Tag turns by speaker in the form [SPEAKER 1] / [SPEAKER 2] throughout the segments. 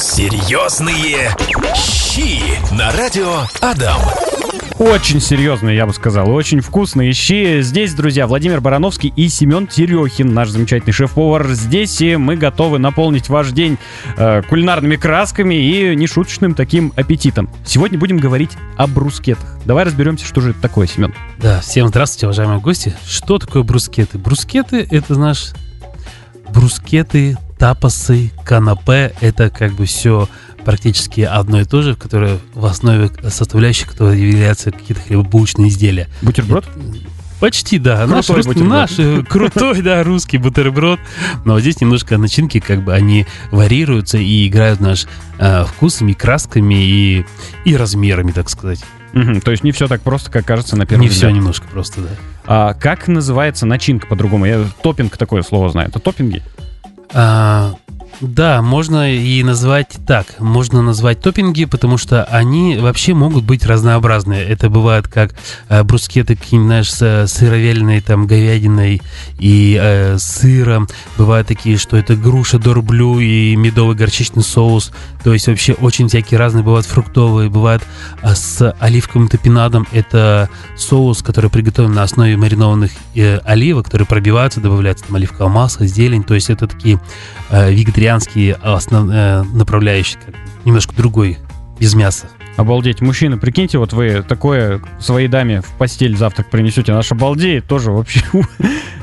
[SPEAKER 1] Серьезные щи на радио Адам.
[SPEAKER 2] Очень серьезные, я бы сказал, очень вкусные щи. Здесь, друзья, Владимир Барановский и Семен Терехин, наш замечательный шеф-повар. Здесь и мы готовы наполнить ваш день э, кулинарными красками и нешуточным таким аппетитом. Сегодня будем говорить о брускетах. Давай разберемся, что же это такое, Семен.
[SPEAKER 3] Да, всем здравствуйте, уважаемые гости. Что такое брускеты? Брускеты — это, знаешь, брускеты, тапосы, канапе — это как бы все практически одно и то же, которое в основе составляющих, которое являются какие-то хлебобулочные изделия.
[SPEAKER 2] Бутерброд?
[SPEAKER 3] Почти, да.
[SPEAKER 2] Крутой
[SPEAKER 3] наш, рус-
[SPEAKER 2] бутерброд.
[SPEAKER 3] наш э, крутой, да, русский бутерброд. Но здесь немножко начинки, как бы, они варьируются и играют наш э, вкусами, красками и, и размерами, так сказать.
[SPEAKER 2] Мгм, то есть не все так просто, как кажется на первый
[SPEAKER 3] Не
[SPEAKER 2] взгляд.
[SPEAKER 3] все немножко просто, да.
[SPEAKER 2] А как называется начинка по-другому? Я топпинг такое слово знаю. Это топпинги?
[SPEAKER 3] А, да, можно и назвать так. Можно назвать топпинги, потому что они вообще могут быть разнообразные. Это бывает как э, брускеты какие-нибудь, знаешь, с э, сыровяленой, там, говядиной и э, сыром. Бывают такие, что это груша дорблю и медовый горчичный соус. То есть вообще очень всякие разные. Бывают фруктовые, бывают а, с оливковым топинадом. Это соус, который приготовлен на основе маринованных э, оливок, которые пробиваются, добавляется там оливковое масло, зелень. То есть это такие э, вегетарианские основ, э, направляющие, немножко другой, без мяса.
[SPEAKER 2] Обалдеть. Мужчина, прикиньте, вот вы такое своей даме в постель завтрак принесете. Наш обалдеет тоже вообще.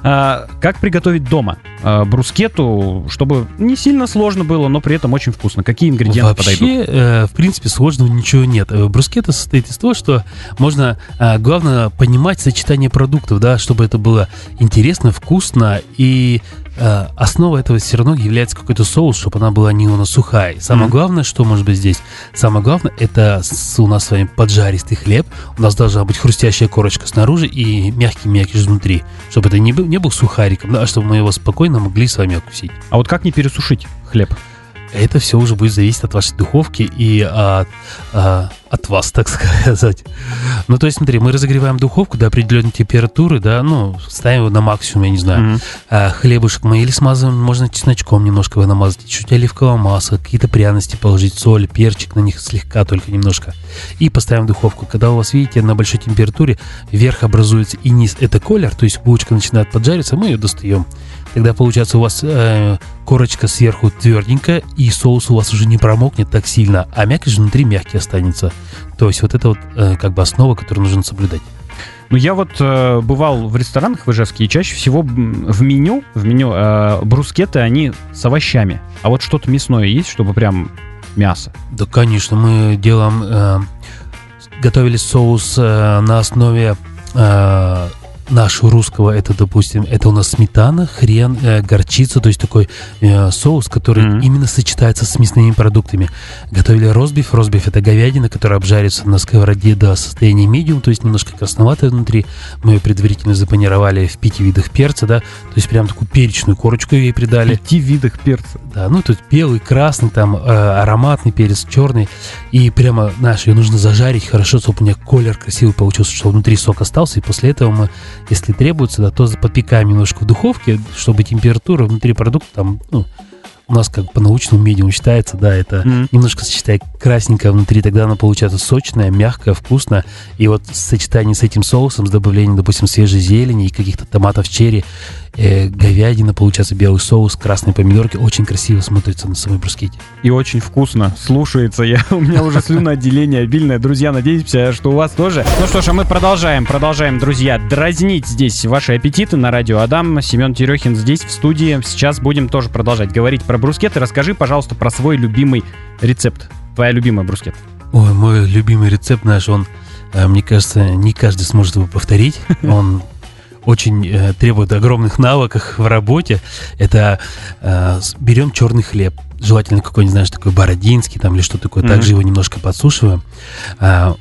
[SPEAKER 2] А, как приготовить дома а, брускету, чтобы не сильно сложно было, но при этом очень вкусно? Какие ингредиенты подойдут?
[SPEAKER 3] Вообще, э, в принципе, сложного ничего нет. Э, Брускета состоит из того, что можно, э, главное, понимать сочетание продуктов, да, чтобы это было интересно, вкусно и э, основа этого все равно является какой-то соус, чтобы она была не у нас сухая. И Самое
[SPEAKER 2] Мгм.
[SPEAKER 3] главное, что может быть здесь? Самое главное, это с- у нас с вами поджаристый хлеб, у нас должна быть хрустящая корочка снаружи и мягкий мякиш внутри, чтобы это не был, не был сухариком, да, а чтобы мы его спокойно могли с вами откусить.
[SPEAKER 2] А вот как не пересушить хлеб?
[SPEAKER 3] Это все уже будет зависеть от вашей духовки и от, а, от вас, так сказать. Ну, то есть, смотри, мы разогреваем духовку до определенной температуры, да, ну, ставим его на максимум, я не знаю. А, хлебушек мы или смазываем, можно чесночком немножко его намазать, чуть оливкового масла, какие-то пряности положить, соль, перчик на них слегка, только немножко. И поставим в духовку. Когда у вас, видите, на большой температуре верх образуется и низ, это колер, то есть булочка начинает поджариться, мы ее достаем. Тогда получается у вас э, корочка сверху тверденькая, и соус у вас уже не промокнет так сильно, а мякиш внутри мягкий останется. То есть вот это вот э, как бы основа, которую нужно соблюдать.
[SPEAKER 2] Ну, я вот э, бывал в ресторанах в Ижевске, и чаще всего в меню, в меню э, брускеты, они с овощами. А вот что-то мясное есть, чтобы прям мясо?
[SPEAKER 3] Да, конечно, мы делаем, э, готовили соус э, на основе э, нашего русского, это, допустим, это у нас сметана, хрен, э, горчица, то есть такой э, соус, который
[SPEAKER 2] Мгм.
[SPEAKER 3] именно сочетается с мясными продуктами. Готовили ростбиф, ростбиф это говядина, которая обжарится на сковороде до состояния медиум, то есть немножко красноватая внутри. Мы ее предварительно запанировали в пяти видах перца, да, то есть прям такую перечную корочку ей придали.
[SPEAKER 2] Пяти видах перца.
[SPEAKER 3] Да, ну тут белый, красный, там э, ароматный перец, черный. И прямо, знаешь, ее нужно зажарить хорошо, чтобы у меня колер красивый получился, чтобы внутри сок остался. И после этого мы, если требуется, да, то подпекаем немножко в духовке, чтобы температура внутри продукта там, ну, у нас как по научному медиуму считается, да, это
[SPEAKER 2] Мгм.
[SPEAKER 3] немножко сочетая красненькое внутри, тогда она получается сочная, мягкая, вкусная. И вот в сочетании с этим соусом, с добавлением, допустим, свежей зелени и каких-то томатов черри, э, говядина, получается белый соус, красные помидорки, очень красиво смотрится на самой брускете.
[SPEAKER 2] И очень вкусно. Слушается я. У меня уже слюноотделение обильное. Друзья, надеемся, что у вас тоже. Ну что ж, а мы продолжаем, продолжаем, друзья, дразнить здесь ваши аппетиты на радио Адам. Семен Терехин здесь в студии. Сейчас будем тоже продолжать говорить про брускеты. Расскажи, пожалуйста, про свой любимый рецепт. Твоя любимая брускета.
[SPEAKER 3] Ой, мой любимый рецепт наш, он, э, мне кажется, не каждый сможет его повторить. Он очень э, требует огромных навыков в работе. Это э, берем черный хлеб, желательно какой-нибудь, знаешь, такой бородинский там или что такое.
[SPEAKER 2] Мгм.
[SPEAKER 3] Также его немножко подсушиваем. А,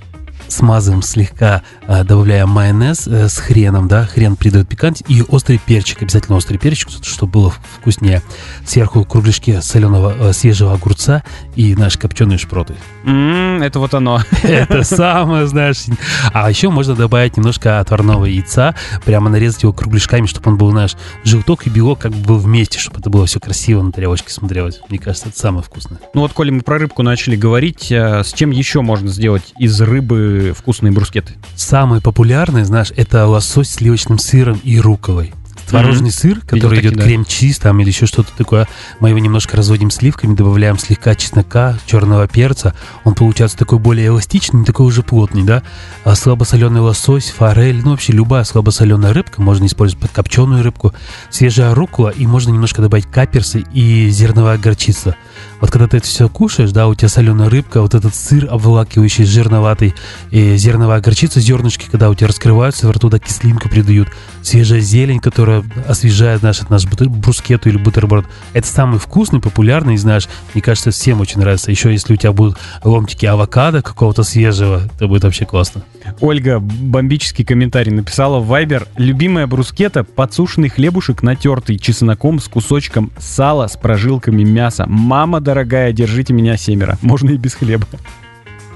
[SPEAKER 3] смазываем слегка, а, добавляя майонез э, с хреном, да, хрен придает пикант, и острый перчик, обязательно острый перчик, чтобы было вкуснее. Сверху кругляшки соленого э, свежего огурца и наши копченые шпроты.
[SPEAKER 2] М, это вот оно.
[SPEAKER 3] Это самое, знаешь. А еще можно добавить немножко отварного яйца, прямо нарезать его кругляшками, чтобы он был, знаешь, желток и белок как бы был вместе, чтобы это было все красиво на тарелочке смотрелось. Мне кажется, это самое вкусное.
[SPEAKER 2] Ну вот, коли мы про рыбку начали говорить, э, с чем еще можно сделать из рыбы вкусные брускеты?
[SPEAKER 3] Самый популярный, знаешь, это лосось с сливочным сыром и руколой. Творожный сыр, который
[SPEAKER 2] такие,
[SPEAKER 3] идет
[SPEAKER 2] да.
[SPEAKER 3] крем-чиз там или еще что-то такое. Мы его немножко разводим сливками, добавляем слегка чеснока, черного перца. Он получается такой более эластичный, не такой уже плотный, да. А слабосоленый лосось, форель, ну вообще любая слабосоленая рыбка, можно использовать подкопченую рыбку, свежая рукола и можно немножко добавить каперсы и зерновая горчица. Вот когда ты это все кушаешь, да, у тебя соленая рыбка, вот этот сыр обволакивающий, жирноватый, и зерновая горчица, зернышки, когда у тебя раскрываются, во рту да кислинку придают, свежая зелень, которая освежает наш, наш бутер- брускету или бутерброд. Это самый вкусный, популярный, знаешь, мне кажется, всем очень нравится. Еще если у тебя будут ломтики авокадо какого-то свежего, это будет вообще классно.
[SPEAKER 2] Ольга бомбический комментарий написала в Viber. Любимая брускета – подсушенный хлебушек, натертый чесноком с кусочком сала с прожилками мяса. Мама дорогая, держите меня семеро. Можно и без хлеба.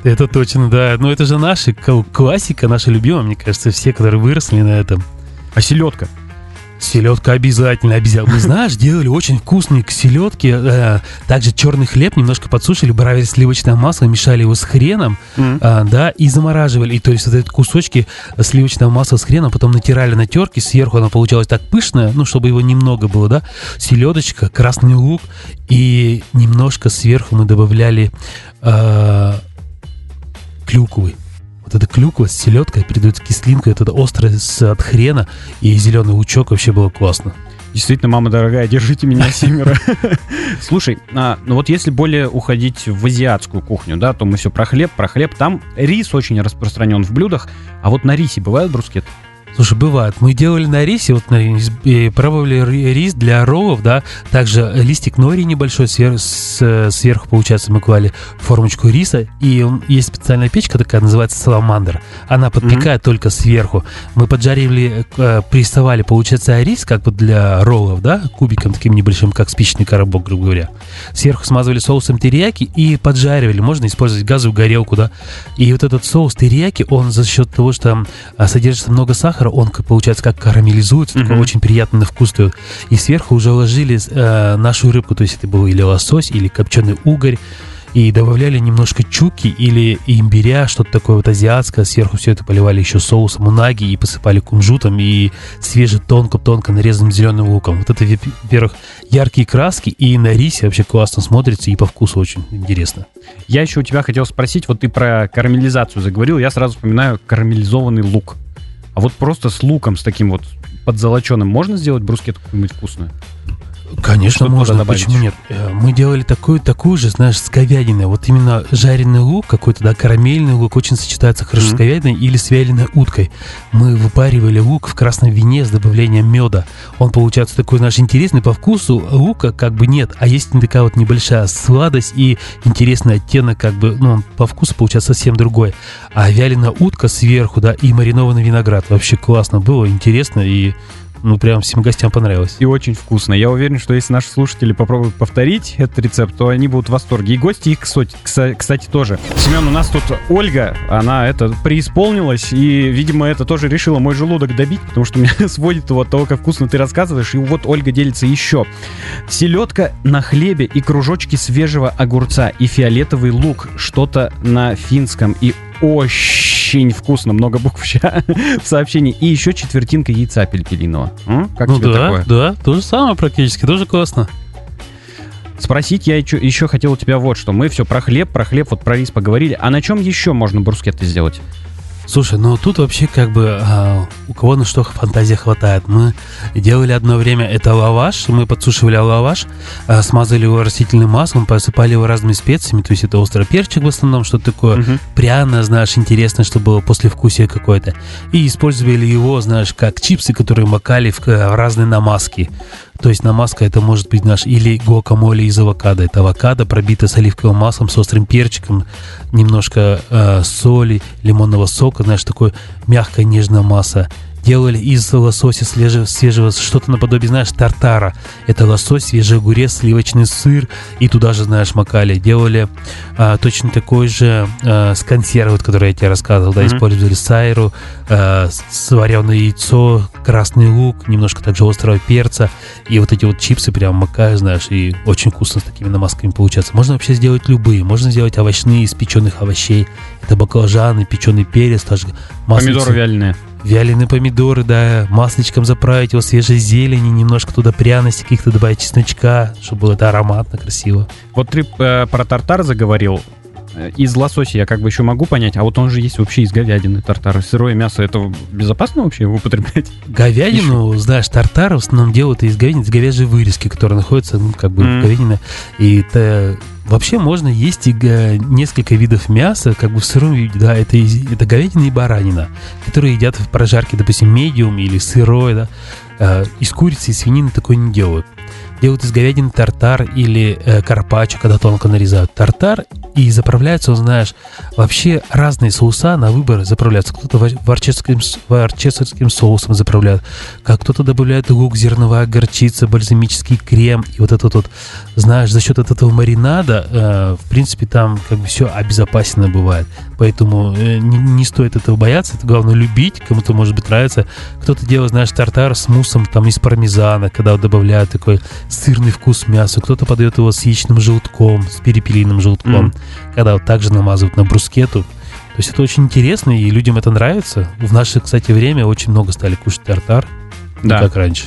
[SPEAKER 3] Это точно, да. Но это же наша кл- классика, наша любимая, мне кажется, все, которые выросли на этом.
[SPEAKER 2] А селедка?
[SPEAKER 3] Селедка обязательно, обязательно. Мы, знаешь, делали очень вкусные к селедке. э, также черный хлеб немножко подсушили, брали сливочное масло, мешали его с хреном, а, да, и замораживали. И то есть вот эти кусочки сливочного масла с хреном потом натирали на терке, сверху она получалась так пышная, ну, чтобы его немного было, да, селедочка, красный лук, и немножко сверху мы добавляли э, клюквы. Вот эта клюква с селедкой придает кислинку, вот это острое с- от хрена и зеленый лучок вообще было классно.
[SPEAKER 2] Действительно, мама дорогая, держите меня семеро. Слушай, а, ну вот если более уходить в азиатскую кухню, да, то мы все про хлеб, про хлеб. Там рис очень распространен в блюдах, а вот на рисе бывают брускеты?
[SPEAKER 3] Слушай, бывает. Мы делали на рисе, вот и пробовали ри- рис для роллов, да, также листик нори небольшой свер- с- сверху, получается, мы клали формочку риса, и он- есть специальная печка такая, называется саламандр. Она подпекает только сверху. Мы поджаривали, э, прессовали, получается, рис, как бы для роллов, да, кубиком таким небольшим, как спичечный коробок, грубо говоря. Сверху смазывали соусом терияки и поджаривали. Можно использовать газовую горелку, да. И вот этот соус терияки, он за счет того, что а, содержится много сахара, он, как, получается, как карамелизуется, такой
[SPEAKER 2] Мгм.
[SPEAKER 3] очень приятный на вкус дает. И сверху уже ложили э, нашу рыбку, то есть это был или лосось, или копченый угорь, и добавляли немножко чуки или имбиря, что-то такое вот азиатское. Сверху все это поливали еще соусом унаги и посыпали кунжутом и свежий тонко-тонко нарезанным зеленым луком. Вот это, во- во-первых, яркие краски, и на рисе вообще классно смотрится, и по вкусу очень интересно.
[SPEAKER 2] Я еще у тебя хотел спросить, вот ты про карамелизацию заговорил, я сразу вспоминаю карамелизованный лук. А вот просто с луком, с таким вот подзолоченным, можно сделать брускету какую-нибудь вкусную?
[SPEAKER 3] Конечно,
[SPEAKER 2] Что
[SPEAKER 3] можно,
[SPEAKER 2] добавить
[SPEAKER 3] почему нет? Э, Мы делали такую, такую же, знаешь, с говядиной. Вот именно жареный лук какой-то, да, карамельный лук очень сочетается хорошо
[SPEAKER 2] Мгм.
[SPEAKER 3] с говядиной или с вяленой уткой. Мы выпаривали лук в красном вине с добавлением меда. Он получается такой, знаешь, интересный по вкусу. Лука как бы нет, а есть такая вот небольшая сладость и интересный оттенок, как бы, ну, он по вкусу получается совсем другой. А вяленая утка сверху, да, и маринованный виноград. Вообще классно было, интересно и, ну, прям всем гостям понравилось.
[SPEAKER 2] И очень вкусно. Я уверен, что если наши слушатели попробуют повторить этот рецепт, то они будут в восторге. И гости их, кстати, тоже. Семен, у нас тут Ольга, она это преисполнилась, и, видимо, это тоже решила мой желудок добить, потому что меня сводит его от того, как вкусно ты рассказываешь. И вот Ольга делится еще. Селедка на хлебе и кружочки свежего огурца, и фиолетовый лук, что-то на финском, и очень вкусно, много букв в сообщении. И еще четвертинка яйца пельпелиного. М? Как
[SPEAKER 3] ну
[SPEAKER 2] тебе
[SPEAKER 3] да,
[SPEAKER 2] такое?
[SPEAKER 3] да, то же самое практически, тоже классно.
[SPEAKER 2] Спросить я еще, еще хотел у тебя вот что. Мы все про хлеб, про хлеб, вот про рис поговорили. А на чем еще можно брускетты сделать?
[SPEAKER 3] Слушай, ну тут вообще как бы а, у кого на что фантазия хватает. Мы делали одно время это лаваш, мы подсушивали лаваш, а, смазали его растительным маслом, посыпали его разными специями, то есть это острый перчик в основном, что-то такое
[SPEAKER 2] Мгм.
[SPEAKER 3] пряное, знаешь, интересное, чтобы было послевкусие какое-то. И использовали его, знаешь, как чипсы, которые макали в, э, в разные намазки. То есть намазка это может быть наш или гуакамоле из авокадо. Это авокадо, пробито с оливковым маслом, с острым перчиком, немножко э, соли, лимонного сока, знаешь, такое мягкая нежная масса делали из лосося свежего, свежего что-то наподобие, знаешь, тартара. Это лосось, свежий огурец, сливочный сыр, и туда же, знаешь, макали. Делали а, точно такой же а, с консервой, вот, который я тебе рассказывал, да, mm-hmm. использовали сайру, а, сваренное яйцо, красный лук, немножко также острого перца, и вот эти вот чипсы прям макаю, знаешь, и очень вкусно с такими намазками получается. Можно вообще сделать любые, можно сделать овощные из печеных овощей, это баклажаны, печеный перец, даже
[SPEAKER 2] маслица. Помидоры вяленые
[SPEAKER 3] вяленые помидоры, да, масличком заправить его свежей зелени, немножко туда пряности каких-то добавить, чесночка, чтобы было это ароматно, красиво.
[SPEAKER 2] Вот ты э, про тартар заговорил. Э, из лосося я как бы еще могу понять, а вот он же есть вообще из говядины тартар. Сырое мясо, это безопасно вообще употреблять?
[SPEAKER 3] Говядину, еще? знаешь, тартар в основном делают из говядины, из говяжьей вырезки, которая находится, ну, как бы mm. в говядине. И это Вообще можно есть и несколько видов мяса, как бы в сыром виде, да, это, это говядина и баранина, которые едят в прожарке, допустим, медиум или сырой, да, а, из курицы и свинины такое не делают делают из говядины тартар или э, карпаччо, когда тонко нарезают тартар, и заправляется, знаешь, вообще разные соуса на выбор заправляются. Кто-то ворческим, ворческим соусом заправляет, как кто-то добавляет лук, зерновая горчица, бальзамический крем, и вот этот вот, знаешь, за счет этого маринада, э, в принципе, там как бы все обезопасено бывает. Поэтому э, не, не стоит этого бояться, это главное любить, кому-то может быть нравится. Кто-то делает, знаешь, тартар с муссом там из пармезана, когда добавляют такой сырный вкус мяса, кто-то подает его с яичным желтком, с перепелиным желтком, mm. когда вот также намазывают на брускету. То есть это очень интересно, и людям это нравится. В наше, кстати, время очень много стали кушать тартар, да. как раньше.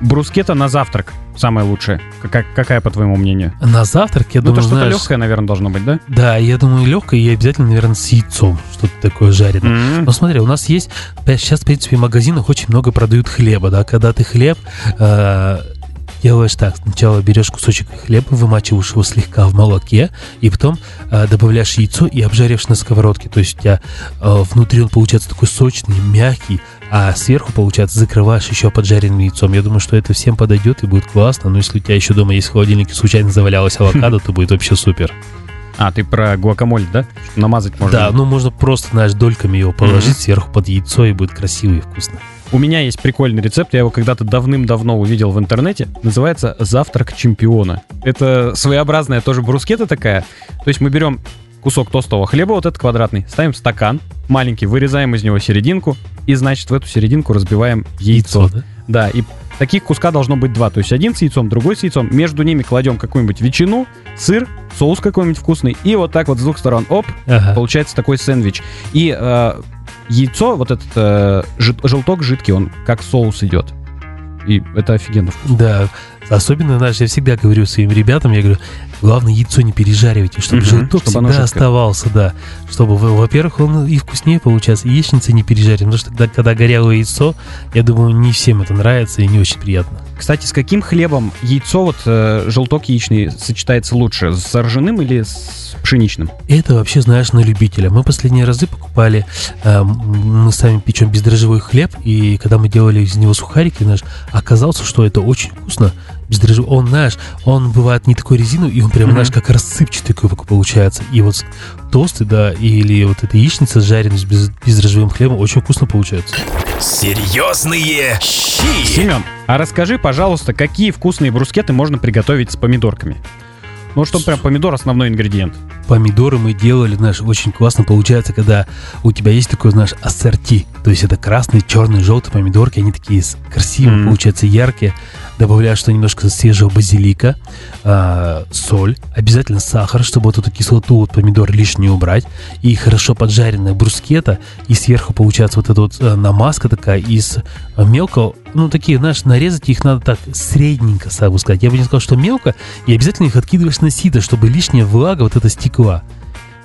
[SPEAKER 2] Брускета на завтрак самое лучшее. Какая, какая по твоему мнению?
[SPEAKER 3] На завтрак, я
[SPEAKER 2] ну,
[SPEAKER 3] думаю,
[SPEAKER 2] это что-то легкое, наверное, должно быть, да?
[SPEAKER 3] Да, я думаю, легкое и обязательно, наверное, с яйцом. Что-то такое жареное. Mm-hmm. Но смотри, у нас есть... Сейчас, в принципе, в магазинах очень много продают хлеба, да? Когда ты хлеб... Э, делаешь так. Сначала берешь кусочек хлеба, вымачиваешь его слегка в молоке, и потом э, добавляешь яйцо и обжариваешь на сковородке. То есть у тебя э, внутри он получается такой сочный, мягкий, а сверху, получается, закрываешь еще поджаренным яйцом. Я думаю, что это всем подойдет и будет классно. Но если у тебя еще дома есть в холодильнике случайно завалялось авокадо, то будет вообще супер.
[SPEAKER 2] А, ты про гуакамоль, да? Намазать можно?
[SPEAKER 3] Да, ну можно просто, знаешь, дольками его положить mm-hmm. сверху под яйцо, и будет красиво и вкусно.
[SPEAKER 2] У меня есть прикольный рецепт, я его когда-то давным-давно увидел в интернете. Называется «Завтрак чемпиона». Это своеобразная тоже брускета такая. То есть мы берем кусок тостового хлеба, вот этот квадратный, ставим стакан маленький, вырезаем из него серединку, и, значит, в эту серединку разбиваем яйцо. яйцо да? да, и таких куска должно быть два. То есть один с яйцом, другой с яйцом. Между ними кладем какую-нибудь ветчину, сыр, соус какой-нибудь вкусный. И вот так вот с двух сторон, оп, ага. получается такой сэндвич. И э, яйцо, вот этот э, желток жидкий, он как соус идет. И это офигенно вкусно.
[SPEAKER 3] Да, особенно, знаешь, я всегда говорю своим ребятам, я говорю, главное яйцо не пережаривайте, чтобы угу, желток чтобы всегда оставался, да. Чтобы, во-первых, он и вкуснее получается, и яичница не пережарим. Потому что когда, когда горелое яйцо, я думаю, не всем это нравится и не очень приятно.
[SPEAKER 2] Кстати, с каким хлебом яйцо, вот э, желток яичный, сочетается лучше? С ржаным или с пшеничным?
[SPEAKER 3] Это вообще, знаешь, на любителя. Мы последние разы покупали, э, мы сами печем бездрожжевой хлеб, и когда мы делали из него сухарики, знаешь, оказалось, что это очень вкусно. Бездрожжевой, он, знаешь, он бывает не такой резиновый, и он прям, mm-hmm. знаешь, как рассыпчатый такой получается. И вот тосты, да, или вот эта яичница жареная с без, бездрожжевым хлебом очень вкусно получается.
[SPEAKER 1] Серьезные щи!
[SPEAKER 2] Семен, а расскажи, пожалуйста, какие вкусные брускеты можно приготовить с помидорками? Ну, чтобы прям помидор основной ингредиент.
[SPEAKER 3] Помидоры мы делали, знаешь, очень классно получается, когда у тебя есть такой, знаешь, ассорти. То есть это красные, черные, желтые помидорки, они такие красивые, mm-hmm. получаются яркие добавляешь что немножко свежего базилика, э, соль, обязательно сахар, чтобы вот эту кислоту вот помидор лишнюю убрать, и хорошо поджаренная брускета, и сверху получается вот эта вот э, намазка такая из э, мелкого, ну такие, знаешь, нарезать их надо так средненько, сразу сказать. Я бы не сказал, что мелко, и обязательно их откидываешь на сито, чтобы лишняя влага вот эта стекла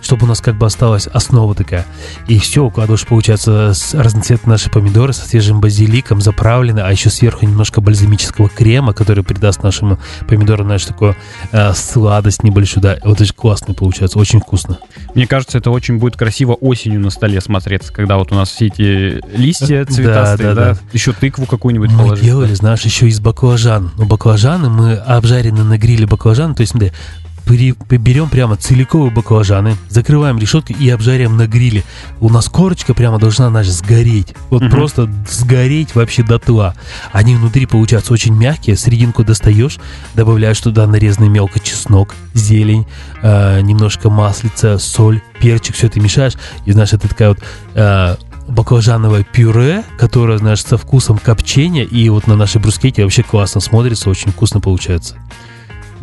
[SPEAKER 3] чтобы у нас как бы осталась основа такая. И все, укладываешь, получается, с разноцветные наши помидоры со свежим базиликом, заправлены, а еще сверху немножко бальзамического крема, который придаст нашим помидорам, знаешь, такую э, сладость небольшую, да. Вот очень классно получается, очень вкусно.
[SPEAKER 2] Мне кажется, это очень будет красиво осенью на столе смотреться, когда вот у нас все эти листья цветастые, да,
[SPEAKER 3] да,
[SPEAKER 2] да,
[SPEAKER 3] да.
[SPEAKER 2] еще тыкву какую-нибудь
[SPEAKER 3] Мы
[SPEAKER 2] положить.
[SPEAKER 3] делали, знаешь, еще из баклажан. Ну, баклажаны мы обжарены на гриле баклажан, то есть, при- берем прямо целиковые баклажаны, закрываем решеткой и обжариваем на гриле. У нас корочка прямо должна, знаешь, сгореть. Вот
[SPEAKER 2] Мгм.
[SPEAKER 3] просто сгореть вообще дотла. Они внутри, получаются, очень мягкие. Серединку достаешь, добавляешь туда нарезанный мелко чеснок, зелень, э, немножко маслица, соль, перчик, все это мешаешь. И, знаешь, это такая вот э, баклажановое пюре, которое, знаешь, со вкусом копчения, и вот на нашей брускете вообще классно смотрится, очень вкусно получается.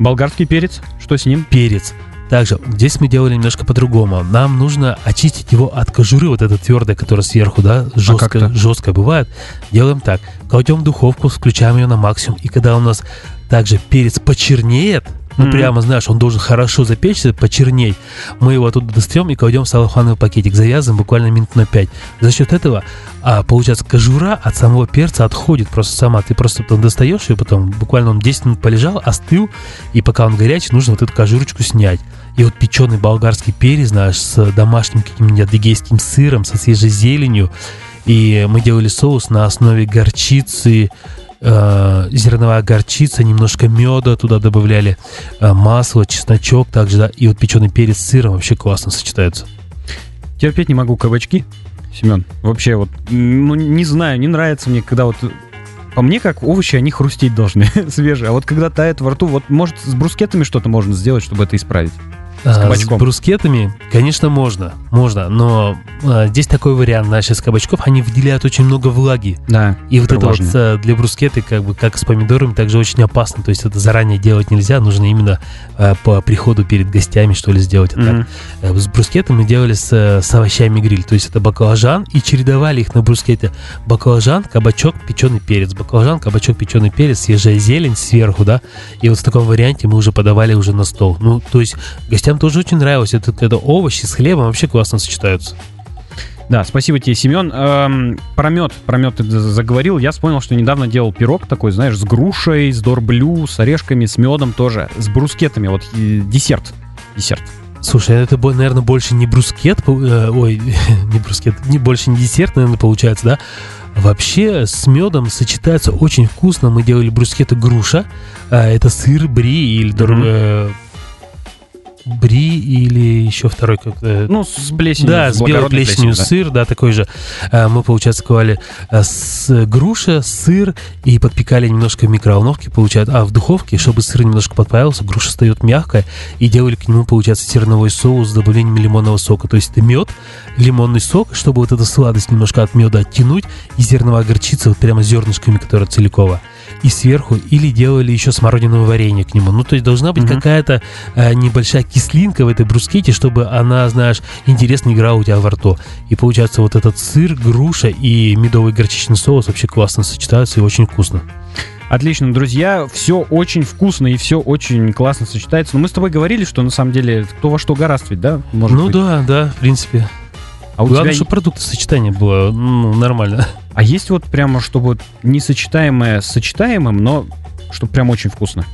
[SPEAKER 2] Болгарский перец, что с ним?
[SPEAKER 3] Перец. Также здесь мы делали немножко по-другому. Нам нужно очистить его от кожуры, вот это твердое, которое сверху, да, жестко,
[SPEAKER 2] как-то?
[SPEAKER 3] жестко бывает. Делаем так. Кладем в духовку, включаем ее на максимум. И когда у нас также перец почернеет, ну
[SPEAKER 2] Мгм.
[SPEAKER 3] прямо, знаешь, он должен хорошо запечься, почернеть, мы его оттуда достаем и кладем в салофановый пакетик, завязываем буквально минут на 5. За счет этого, а, получается, кожура от самого перца отходит просто сама. Ты просто потом достаешь ее, потом буквально он 10 минут полежал, остыл, и пока он горячий, нужно вот эту кожурочку снять. И вот печеный болгарский перец, знаешь, с домашним каким-нибудь адыгейским сыром, со свежей зеленью. И мы делали соус на основе горчицы, э, зерновая горчица, немножко меда туда добавляли, э, масло, чесночок также, да, и вот печеный перец с сыром вообще классно сочетаются.
[SPEAKER 2] Терпеть не могу кабачки, Семен. Вообще вот, ну не знаю, не нравится мне, когда вот по мне, как овощи, они хрустеть должны свежие. А вот когда тает во рту, вот может с брускетами что-то можно сделать, чтобы это исправить.
[SPEAKER 3] А,
[SPEAKER 2] кабачком.
[SPEAKER 3] брускетами, конечно, можно, можно, но а, здесь такой вариант, знаешь, из кабачков, они выделяют очень много влаги.
[SPEAKER 2] Да.
[SPEAKER 3] И вот это вот
[SPEAKER 2] важно.
[SPEAKER 3] э, для брускеты, как бы как с помидорами, также очень опасно. То есть это заранее делать нельзя, нужно именно э, по приходу перед гостями, что ли, сделать. А
[SPEAKER 2] Мгм.
[SPEAKER 3] э, с брускетом мы делали с, э, с овощами гриль. То есть это баклажан и чередовали их на брускете. Баклажан, кабачок, печеный перец. Баклажан, кабачок, печеный перец, свежая зелень сверху, да. И вот в таком варианте мы уже подавали уже на стол. Ну, то есть гостям тоже очень нравилось. Это, это овощи с хлебом вообще классно сочетаются.
[SPEAKER 2] Да, спасибо тебе, Семен. Эм, про мед, про мед ты заговорил. Я вспомнил, что недавно делал пирог такой, знаешь, с грушей, с дорблю, с орешками, с медом тоже, с брускетами. Вот и десерт. Десерт.
[SPEAKER 3] Слушай, это, наверное, больше не брускет, э, ой, не брускет, не больше не десерт, наверное, получается, да? Вообще с медом сочетается очень вкусно. Мы делали брускеты груша. А, это сыр бри или э, бри или еще второй как
[SPEAKER 2] Ну, с плесенью.
[SPEAKER 3] да, с белой плесенью
[SPEAKER 2] да.
[SPEAKER 3] сыр, да, такой же. А, Мы, получается, клали а, с груша, сыр и подпекали немножко в микроволновке, получается, а в духовке, чтобы сыр немножко подплавился, груша встает мягкая, и делали к нему, получается, зерновой соус с добавлением лимонного сока. То есть это мед, лимонный сок, чтобы вот эту сладость немножко от меда оттянуть, и зерновая горчица вот прямо зернышками, которая целиковая. И сверху, или делали еще смородиновое варенье к нему. Ну, то есть должна быть
[SPEAKER 2] Мгм.
[SPEAKER 3] какая-то э, небольшая кислинка в этой брускете, чтобы она, знаешь, интересно играла у тебя во рту. И получается вот этот сыр, груша и медовый горчичный соус вообще классно сочетаются и очень вкусно.
[SPEAKER 2] Отлично, друзья, все очень вкусно и все очень классно сочетается. Но мы с тобой говорили, что на самом деле кто во что гораст ведь, да? Может
[SPEAKER 3] ну
[SPEAKER 2] быть.
[SPEAKER 3] да, да, в принципе.
[SPEAKER 2] А у
[SPEAKER 3] Главное,
[SPEAKER 2] тебя
[SPEAKER 3] чтобы продукты сочетания было ну, нормально.
[SPEAKER 2] А есть вот прямо, чтобы несочетаемое с сочетаемым, но чтобы прям очень вкусно.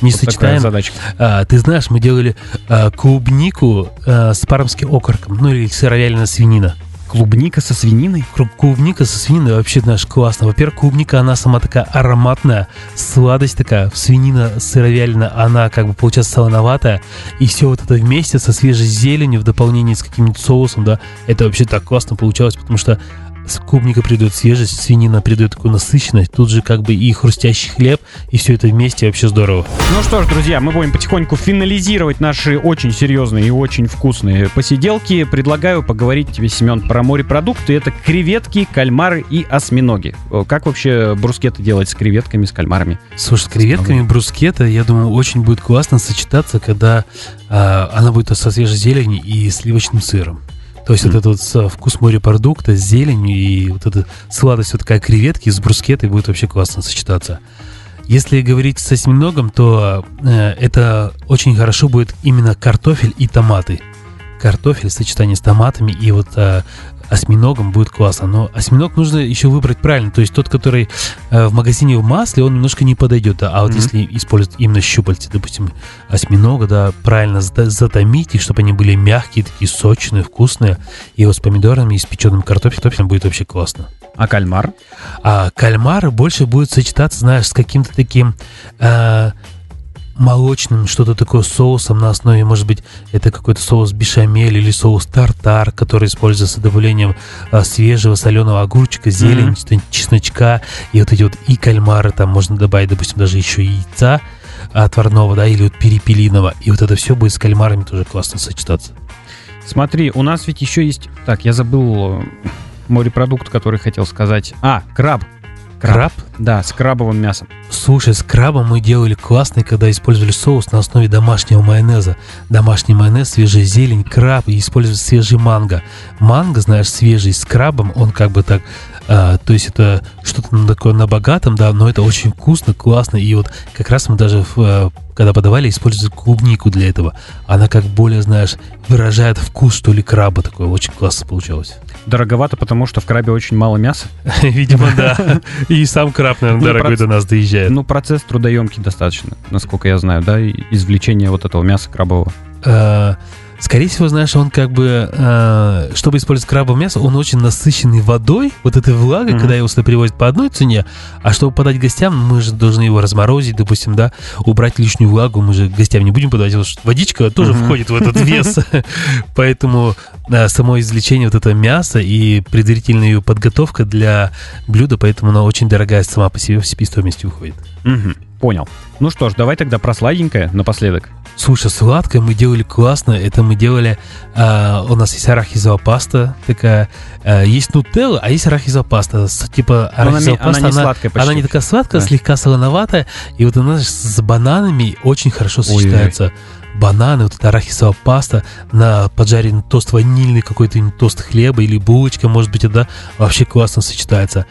[SPEAKER 3] Не
[SPEAKER 2] Вот задачка.
[SPEAKER 3] А, ты знаешь, мы делали а, клубнику а, с пармским окорком, ну или сыровяленая свинина.
[SPEAKER 2] Клубника со свининой?
[SPEAKER 3] Клубника со свининой вообще, знаешь, классно. Во-первых, клубника, она сама такая ароматная, сладость такая. Свинина сыровяльная, она как бы получается солоноватая. И все вот это вместе со свежей зеленью в дополнении с каким-нибудь соусом, да, это вообще так классно получалось, потому что с клубника придает свежесть, свинина придает такую насыщенность, тут же как бы и хрустящий хлеб, и все это вместе вообще здорово.
[SPEAKER 2] Ну что ж, друзья, мы будем потихоньку финализировать наши очень серьезные и очень вкусные посиделки. Предлагаю поговорить тебе, Семен, про морепродукты. Это креветки, кальмары и осьминоги. О, Как вообще брускеты делать с креветками, с кальмарами?
[SPEAKER 3] Слушай, с креветками брускета, я думаю, очень будет классно сочетаться, когда а, она будет со свежей зеленью и сливочным сыром. То есть
[SPEAKER 2] Мгм.
[SPEAKER 3] вот этот вот вкус морепродукта с зеленью и вот эта сладость вот такая креветки с брускетой будет вообще классно сочетаться. Если говорить с осьминогом, то э, это очень хорошо будет именно картофель и томаты. картофель в сочетании с томатами и вот э, осьминогом будет классно. Но осьминог нужно еще выбрать правильно. То есть тот, который э, в магазине в масле, он немножко не подойдет. Да? А вот mm-hmm. если использовать именно щупальцы, допустим, осьминога, да, правильно затомить, и чтобы они были мягкие, такие сочные, вкусные, и вот с помидорами и с печеным картофелем будет вообще классно.
[SPEAKER 2] А кальмар?
[SPEAKER 3] А кальмар больше будет сочетаться, знаешь, с каким-то таким... Э, молочным, что-то такое соусом на основе, может быть, это какой-то соус бешамель или соус тартар, который используется с добавлением а, свежего соленого огурчика, зелень, mm-hmm. чесночка и вот эти вот и кальмары, там можно добавить, допустим, даже еще яйца отварного, да, или вот перепелиного, и вот это все будет с кальмарами тоже классно сочетаться.
[SPEAKER 2] Смотри, у нас ведь еще есть... Так, я забыл э, морепродукт, который хотел сказать. А, краб.
[SPEAKER 3] Краб? краб?
[SPEAKER 2] Да, с крабовым мясом.
[SPEAKER 3] Слушай, с крабом мы делали классный, когда использовали соус на основе домашнего майонеза. Домашний майонез, свежая зелень, краб и использовали свежий манго. Манго, знаешь, свежий с крабом, он как бы так а, то есть это что-то такое на богатом, да, но это очень вкусно, классно. И вот как раз мы даже, в, э, когда подавали, использовали клубнику для этого. Она как более, знаешь, выражает вкус, что ли, краба такое. Очень классно получалось.
[SPEAKER 2] Дороговато, потому что в крабе очень мало мяса.
[SPEAKER 3] Видимо, да. И сам краб, наверное, ну, дорогой до нас доезжает.
[SPEAKER 2] Ну, процесс трудоемкий достаточно, насколько я знаю, да, извлечение вот этого мяса крабового.
[SPEAKER 3] А, Скорее всего, знаешь, он как бы, э, чтобы использовать крабовое мясо, он очень насыщенный водой, вот этой влагой, mm-hmm. когда его сюда привозят по одной цене, а чтобы подать гостям, мы же должны его разморозить, допустим, да, убрать лишнюю влагу, мы же гостям не будем подавать, потому что водичка тоже mm-hmm. входит в этот вес, поэтому э, само извлечение вот этого мяса и предварительная ее подготовка для блюда, поэтому она очень дорогая сама по себе в себестоимости выходит.
[SPEAKER 2] Понял. Ну что ж, давай тогда про сладенькое напоследок.
[SPEAKER 3] Слушай, сладкое мы делали классно. Это мы делали... Э, у нас есть арахисовая паста такая. Э, есть нутелла, а есть арахисовая паста. Типа
[SPEAKER 2] арахисовая она, паста, она не она, сладкая почти.
[SPEAKER 3] Она не такая сладкая, да. слегка солоноватая. И вот она с бананами очень хорошо сочетается. Ой-ой. Бананы, вот эта арахисовая паста на поджаренный тост ванильный какой-то тост хлеба или булочка, может быть, это вообще классно сочетается.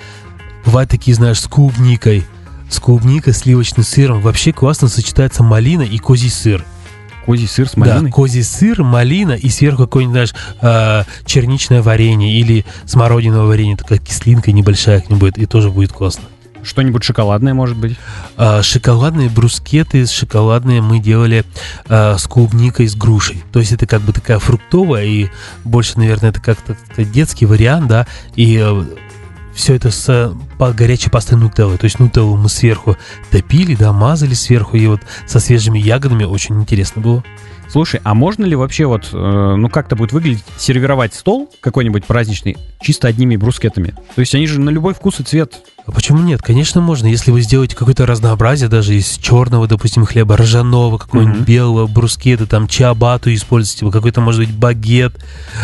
[SPEAKER 3] Бывают такие, знаешь, с клубникой с клубникой, сливочным сыром. Вообще классно сочетается малина и козий сыр.
[SPEAKER 2] Козий сыр с малиной?
[SPEAKER 3] Да, козий сыр, малина и сверху какое-нибудь, знаешь, э, черничное варенье или смородиновое варенье, такая кислинка небольшая к нему будет, и тоже будет классно.
[SPEAKER 2] Что-нибудь шоколадное, может быть?
[SPEAKER 3] А, шоколадные брускеты, шоколадные мы делали а, с клубникой, с грушей. То есть это как бы такая фруктовая и больше, наверное, это как-то детский вариант, да. И э, все это с по горячей пастой нутеллы. То есть нутеллу мы сверху топили, да, мазали сверху, и вот со свежими ягодами очень интересно было.
[SPEAKER 2] Слушай, а можно ли вообще вот, э, ну как-то будет выглядеть, сервировать стол какой-нибудь праздничный чисто одними брускетами? То есть они же на любой вкус и цвет.
[SPEAKER 3] А почему нет? Конечно, можно. Если вы сделаете какое-то разнообразие, даже из черного, допустим, хлеба, ржаного, какого-нибудь mm-hmm. белого брускета, там чиабату используйте, какой-то, может быть, багет,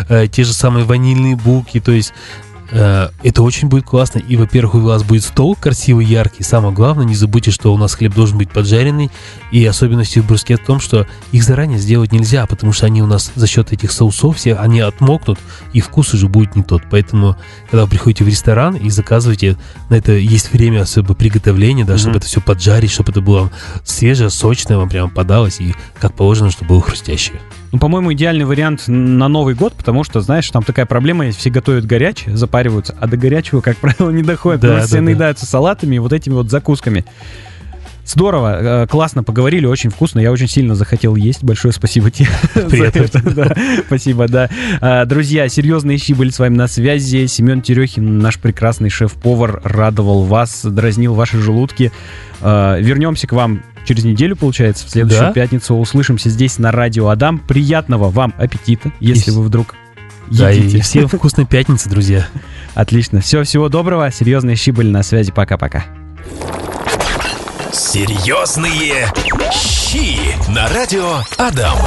[SPEAKER 3] э, те же самые ванильные буки, то есть Э, это очень будет классно. И, во-первых, у вас будет стол красивый, яркий. Самое главное, не забудьте, что у нас хлеб должен быть поджаренный. И особенностью брускет в том, что их заранее сделать нельзя, потому что они у нас за счет этих соусов все, они отмокнут, и вкус уже будет не тот. Поэтому, когда вы приходите в ресторан и заказываете, на это есть время особо приготовления, да, mm-hmm. чтобы это все поджарить, чтобы это было свежее, сочное, вам прямо подалось, и как положено, чтобы было хрустящее.
[SPEAKER 2] Ну, по-моему, идеальный вариант на Новый год, потому что, знаешь, там такая проблема есть, все готовят горячее, запариваются, а до горячего, как правило, не доходит, да, потому что да, все да. наедаются салатами и вот этими вот закусками. Здорово, э, классно поговорили, очень вкусно. Я очень сильно захотел есть. Большое спасибо тебе. Приятно. Спасибо, да. А, друзья, серьезные щи были с вами на связи. Семен Терехин, наш прекрасный шеф-повар, радовал вас, дразнил ваши желудки. А, вернемся к вам через неделю, получается, в следующую да? пятницу. Услышимся здесь на радио Адам. Приятного вам аппетита, если и... вы вдруг
[SPEAKER 3] да, едите. и всем вкусной пятницы, друзья.
[SPEAKER 2] Отлично. Все, всего доброго. Серьезные щи были на связи. Пока-пока.
[SPEAKER 1] Серьезные щи на радио Адам.